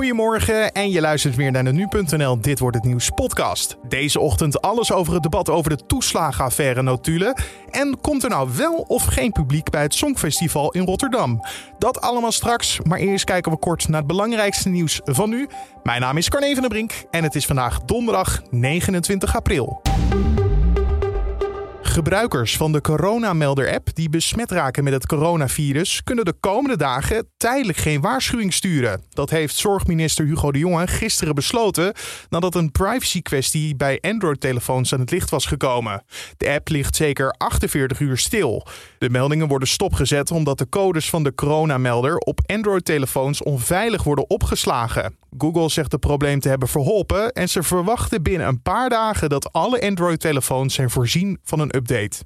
Goedemorgen en je luistert weer naar de Nu.nl Dit Wordt Het Nieuws podcast. Deze ochtend alles over het debat over de toeslagenaffaire notulen. En komt er nou wel of geen publiek bij het Songfestival in Rotterdam? Dat allemaal straks, maar eerst kijken we kort naar het belangrijkste nieuws van nu. Mijn naam is Carne van der Brink en het is vandaag donderdag 29 april. Gebruikers van de coronamelder-app die besmet raken met het coronavirus kunnen de komende dagen tijdelijk geen waarschuwing sturen. Dat heeft zorgminister Hugo de Jonge gisteren besloten nadat een privacy-kwestie bij Android-telefoons aan het licht was gekomen. De app ligt zeker 48 uur stil. De meldingen worden stopgezet omdat de codes van de coronamelder op Android-telefoons onveilig worden opgeslagen. Google zegt het probleem te hebben verholpen en ze verwachten binnen een paar dagen dat alle Android-telefoons zijn voorzien van een update.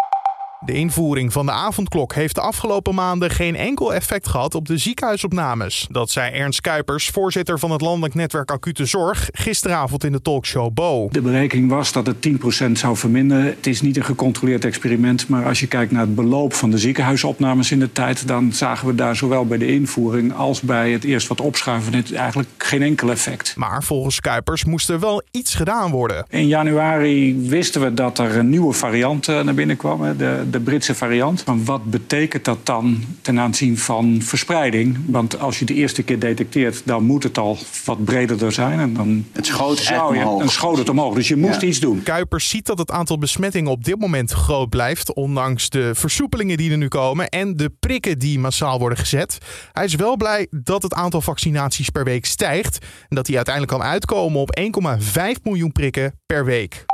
De invoering van de avondklok heeft de afgelopen maanden geen enkel effect gehad op de ziekenhuisopnames. Dat zei Ernst Kuipers, voorzitter van het landelijk netwerk Acute Zorg, gisteravond in de talkshow Bo. De berekening was dat het 10% zou verminderen. Het is niet een gecontroleerd experiment, maar als je kijkt naar het beloop van de ziekenhuisopnames in de tijd, dan zagen we daar zowel bij de invoering als bij het eerst wat opschuiven eigenlijk geen enkel effect. Maar volgens Kuipers moest er wel iets gedaan worden. In januari wisten we dat er een nieuwe variant eh, naar binnen kwam. De, de Britse variant. Maar wat betekent dat dan ten aanzien van verspreiding? Want als je de eerste keer detecteert, dan moet het al wat breder zijn. En dan het schoot zou je, omhoog. schoot het omhoog. Dus je moest iets doen. Kuipers ziet dat het aantal besmettingen op dit moment groot blijft. Ondanks de versoepelingen die er nu komen en de prikken die massaal worden gezet. Hij is wel blij dat het aantal vaccinaties per week stijgt. En dat hij uiteindelijk kan uitkomen op 1,5 miljoen prikken per week.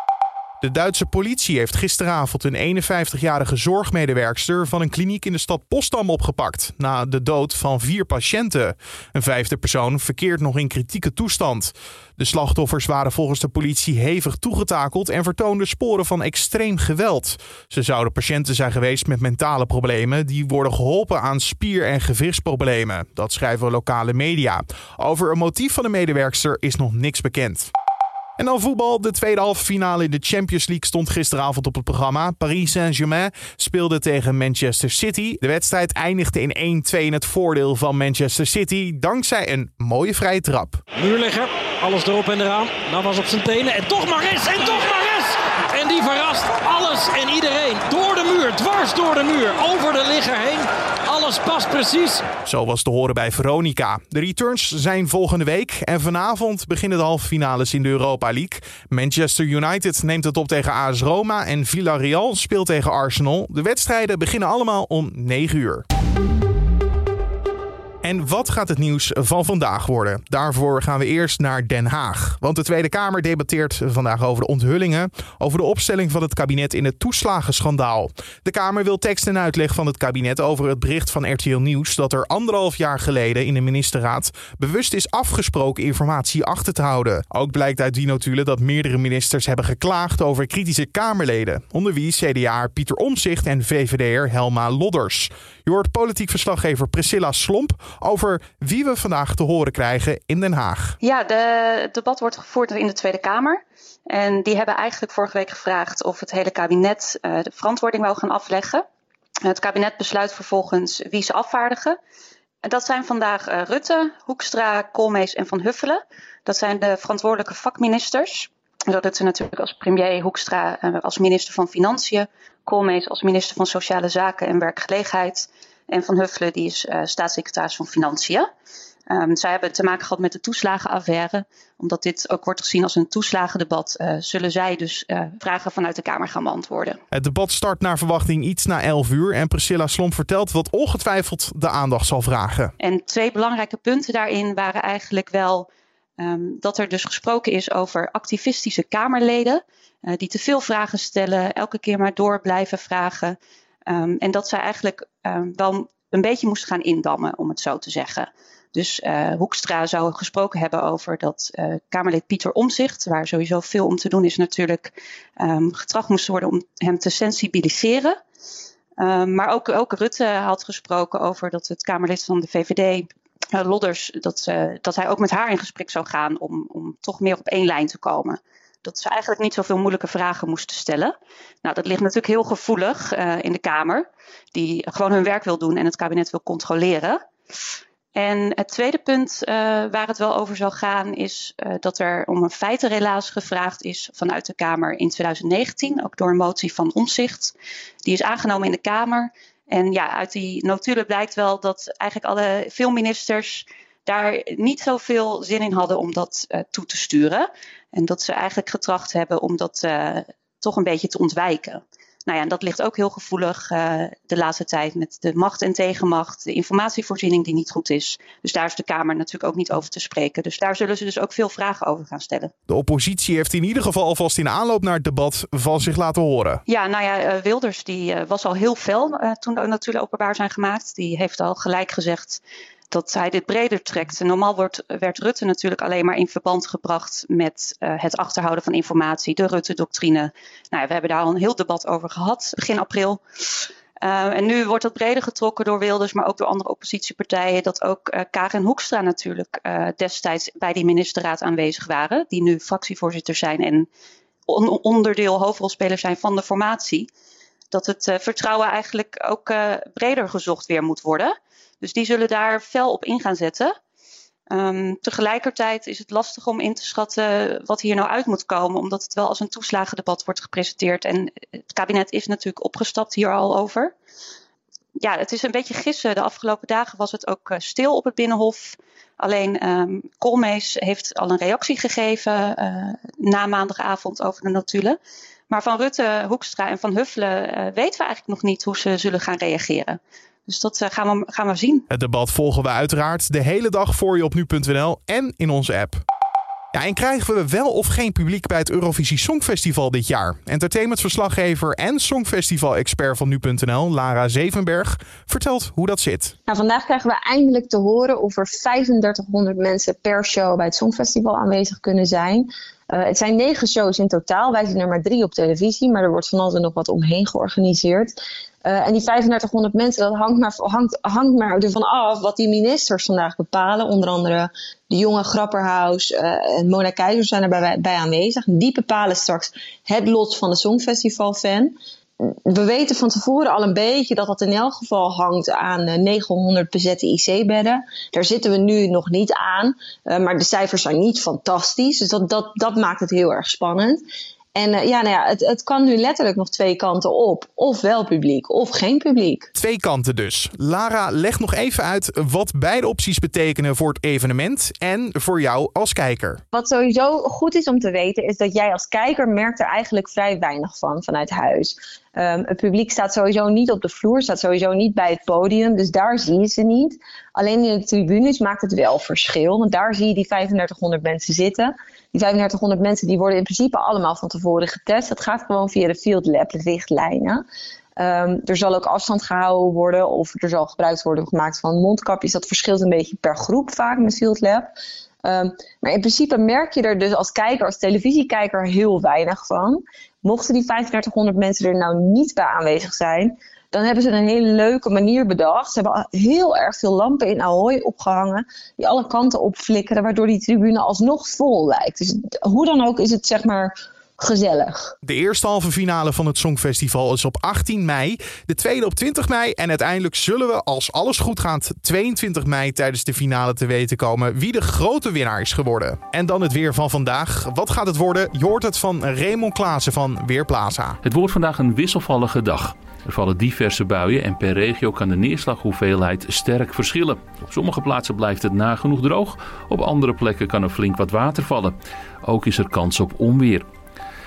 De Duitse politie heeft gisteravond een 51-jarige zorgmedewerkster van een kliniek in de stad Potsdam opgepakt. Na de dood van vier patiënten. Een vijfde persoon verkeert nog in kritieke toestand. De slachtoffers waren volgens de politie hevig toegetakeld en vertoonden sporen van extreem geweld. Ze zouden patiënten zijn geweest met mentale problemen die worden geholpen aan spier- en gewrichtsproblemen. Dat schrijven lokale media. Over een motief van de medewerkster is nog niks bekend. En dan voetbal. De tweede halve finale in de Champions League stond gisteravond op het programma. Paris Saint-Germain speelde tegen Manchester City. De wedstrijd eindigde in 1-2 in het voordeel van Manchester City. Dankzij een mooie vrije trap. Muurlegger, alles erop en eraan. Navas op zijn tenen en toch Maris en toch Maris! En die verrast alles en iedereen. Door de muur, dwars door de muur, over de ligger heen. Past precies. Zo was te horen bij Veronica. De returns zijn volgende week en vanavond beginnen de halve finales in de Europa League. Manchester United neemt het op tegen AS Roma en Villarreal speelt tegen Arsenal. De wedstrijden beginnen allemaal om 9 uur. En wat gaat het nieuws van vandaag worden? Daarvoor gaan we eerst naar Den Haag. Want de Tweede Kamer debatteert vandaag over de onthullingen over de opstelling van het kabinet in het toeslagenschandaal. De Kamer wil tekst en uitleg van het kabinet over het bericht van RTL Nieuws dat er anderhalf jaar geleden in de ministerraad bewust is afgesproken informatie achter te houden. Ook blijkt uit die notulen dat meerdere ministers hebben geklaagd over kritische Kamerleden, onder wie CDA Pieter Omzicht en VVD'er Helma Lodders. Je hoort politiek verslaggever Priscilla Slomp over wie we vandaag te horen krijgen in Den Haag. Ja, de, het debat wordt gevoerd in de Tweede Kamer. En die hebben eigenlijk vorige week gevraagd of het hele kabinet uh, de verantwoording wou gaan afleggen. Het kabinet besluit vervolgens wie ze afvaardigen. En dat zijn vandaag uh, Rutte, Hoekstra, Koolmees en Van Huffelen. Dat zijn de verantwoordelijke vakministers. Ze natuurlijk als premier Hoekstra uh, als minister van Financiën, Koolmees als minister van Sociale Zaken en Werkgelegenheid en Van Huffelen die is uh, staatssecretaris van Financiën. Um, zij hebben te maken gehad met de toeslagenaffaire. Omdat dit ook wordt gezien als een toeslagendebat, uh, zullen zij dus uh, vragen vanuit de Kamer gaan beantwoorden. Het debat start naar verwachting iets na 11 uur. En Priscilla Slom vertelt wat ongetwijfeld de aandacht zal vragen. En twee belangrijke punten daarin waren eigenlijk wel um, dat er dus gesproken is over activistische Kamerleden. Uh, die te veel vragen stellen, elke keer maar door blijven vragen. Um, en dat zij eigenlijk um, wel een beetje moesten gaan indammen, om het zo te zeggen. Dus uh, Hoekstra zou gesproken hebben over dat uh, Kamerlid Pieter Omzicht, waar sowieso veel om te doen is natuurlijk, um, getracht moest worden om hem te sensibiliseren. Maar ook, Rutte had gesproken over dat het Kamerlid van de VVD, uh, Lodders, dat, dat hij ook met haar in gesprek zou gaan om, om toch meer op één lijn te komen dat ze eigenlijk niet zoveel moeilijke vragen moesten stellen. Nou, dat ligt natuurlijk heel gevoelig uh, in de Kamer, die gewoon hun werk wil doen en het kabinet wil controleren. En het tweede punt uh, waar het wel over zal gaan is uh, dat er om een feitenrelaas gevraagd is vanuit de Kamer in 2019, ook door een motie van omzicht. Die is aangenomen in de Kamer. En ja, uit die notulen blijkt wel dat eigenlijk alle veel ministers daar niet zoveel zin in hadden om dat uh, toe te sturen. En dat ze eigenlijk getracht hebben om dat toch een beetje te ontwijken. Nou ja, en dat ligt ook heel gevoelig uh, de laatste tijd met de macht en tegenmacht, de informatievoorziening die niet goed is. Dus daar is de Kamer natuurlijk ook niet over te spreken. Dus daar zullen ze dus ook veel vragen over gaan stellen. De oppositie heeft in ieder geval alvast in aanloop naar het debat van zich laten horen. Ja, nou ja, uh, Wilders die uh, was al heel fel toen de natuurlijk openbaar zijn gemaakt. Die heeft al gelijk gezegd dat hij dit breder trekt. Normaal wordt, werd Rutte natuurlijk alleen maar in verband gebracht met uh, het achterhouden van informatie, de Rutte-doctrine. Nou, we hebben daar al een heel debat over gehad, begin april. Uh, en nu wordt dat breder getrokken door Wilders, maar ook door andere oppositiepartijen. Dat ook uh, Karen Hoekstra natuurlijk destijds bij die ministerraad aanwezig waren. Die nu fractievoorzitter zijn en on onderdeel, hoofdrolspeler zijn van de formatie. Dat het vertrouwen eigenlijk ook breder gezocht weer moet worden. Dus die zullen daar fel op in gaan zetten. Um, tegelijkertijd is het lastig om in te schatten wat hier nou uit moet komen, omdat het wel als een toeslagendebat wordt gepresenteerd. En het kabinet is natuurlijk opgestapt hier al over. Ja, het is een beetje gissen. De afgelopen dagen was het ook stil op het Binnenhof. Alleen um, Koolmees heeft al een reactie gegeven na maandagavond over de notulen. Maar van Rutte, Hoekstra en Van Huffelen uh, weten we eigenlijk nog niet hoe ze zullen gaan reageren. Dus dat uh, gaan, we, gaan we zien. Het debat volgen we uiteraard de hele dag voor je op nu.nl en in onze app. Ja, en krijgen we wel of geen publiek bij het Eurovisie Songfestival dit jaar? Entertainmentverslaggever en Songfestival-expert van nu.nl, Lara Zevenberg, vertelt hoe dat zit. Nou, vandaag krijgen we eindelijk te horen of er 3500 mensen per show bij het Songfestival aanwezig kunnen zijn. Uh, het zijn negen shows in totaal. Wij zien er maar drie op televisie, maar er wordt van alles en nog wat omheen georganiseerd. Uh, en die 3500 mensen, dat hangt maar, hangt, hangt maar ervan af wat die ministers vandaag bepalen. Onder andere de jonge Grapperhaus uh, en Mona Keizer zijn erbij bij aanwezig. Die bepalen straks het lot van de Songfestival-fan. We weten van tevoren al een beetje dat dat in elk geval hangt aan 900 bezette IC-bedden. Daar zitten we nu nog niet aan, maar de cijfers zijn niet fantastisch. Dus dat, dat, dat maakt het heel erg spannend. En uh, ja, nou ja, het, het kan nu letterlijk nog twee kanten op. Of wel publiek, of geen publiek. Twee kanten dus. Lara, leg nog even uit wat beide opties betekenen voor het evenement en voor jou als kijker. Wat sowieso goed is om te weten, is dat jij als kijker merkt er eigenlijk vrij weinig van vanuit huis. Um, het publiek staat sowieso niet op de vloer, staat sowieso niet bij het podium, dus daar zie je ze niet. Alleen in de tribunes maakt het wel verschil, want daar zie je die 3500 mensen zitten. Die 3500 mensen die worden in principe allemaal van tevoren getest. Dat gaat gewoon via de Field Lab richtlijnen. Um, er zal ook afstand gehouden worden of er zal gebruik worden gemaakt van mondkapjes. Dat verschilt een beetje per groep vaak met Field Lab. Um, maar in principe merk je er dus als kijker, als televisiekijker, heel weinig van. Mochten die 3500 mensen er nou niet bij aanwezig zijn, dan hebben ze een hele leuke manier bedacht. Ze hebben heel erg veel lampen in Ahoy opgehangen, die alle kanten opflikkeren, waardoor die tribune alsnog vol lijkt. Dus hoe dan ook is het zeg maar gezellig. De eerste halve finale van het Songfestival is op 18 mei, de tweede op 20 mei en uiteindelijk zullen we, als alles goed gaat, 22 mei tijdens de finale te weten komen wie de grote winnaar is geworden. En dan het weer van vandaag. Wat gaat het worden? Je hoort het van Raymond Klaassen van Weerplaza. Het wordt vandaag een wisselvallige dag. Er vallen diverse buien en per regio kan de neerslaghoeveelheid sterk verschillen. Op sommige plaatsen blijft het nagenoeg droog, op andere plekken kan er flink wat water vallen. Ook is er kans op onweer.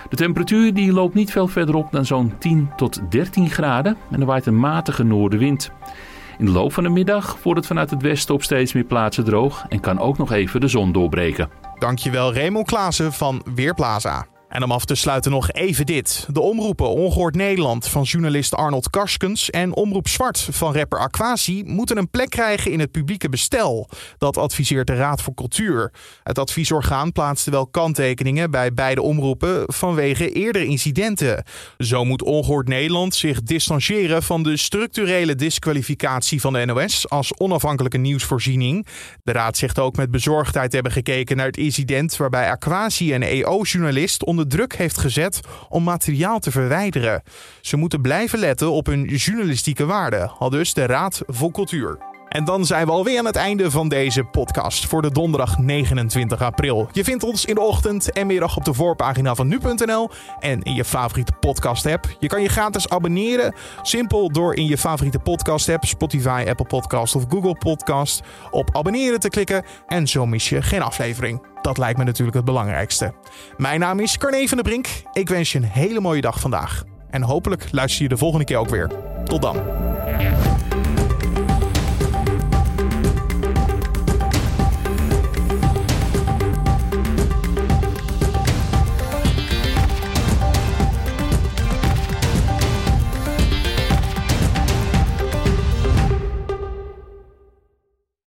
De temperatuur die loopt niet veel verder op dan zo'n 10 tot 13 graden en er waait een matige noordenwind. In de loop van de middag wordt het vanuit het westen op steeds meer plaatsen droog en kan ook nog even de zon doorbreken. Dankjewel Raymond Klaassen van Weerplaza. En om af te sluiten nog even dit. De omroepen Ongehoord Nederland van journalist Arnold Karskens en Omroep Zwart van rapper Aquasi moeten een plek krijgen in het publieke bestel. Dat adviseert de Raad voor Cultuur. Het adviesorgaan plaatste wel kanttekeningen bij beide omroepen vanwege eerdere incidenten. Zo moet Ongehoord Nederland zich distancieren van de structurele disqualificatie van de NOS als onafhankelijke nieuwsvoorziening. De Raad zegt ook met bezorgdheid hebben gekeken naar het incident waarbij Aquasi een EO-journalist druk heeft gezet om materiaal te verwijderen. Ze moeten blijven letten op hun journalistieke waarde, al dus de Raad voor Cultuur. En dan zijn we alweer aan het einde van deze podcast voor de donderdag 29 april. Je vindt ons in de ochtend en middag op de voorpagina van nu.nl en in je favoriete podcast app. Je kan je gratis abonneren, simpel door in je favoriete podcast app, Spotify, Apple Podcast of Google Podcast, op abonneren te klikken en zo mis je geen aflevering. Dat lijkt me natuurlijk het belangrijkste. Mijn naam is Carne van der Brink. Ik wens je een hele mooie dag vandaag. En hopelijk luister je de volgende keer ook weer. Tot dan.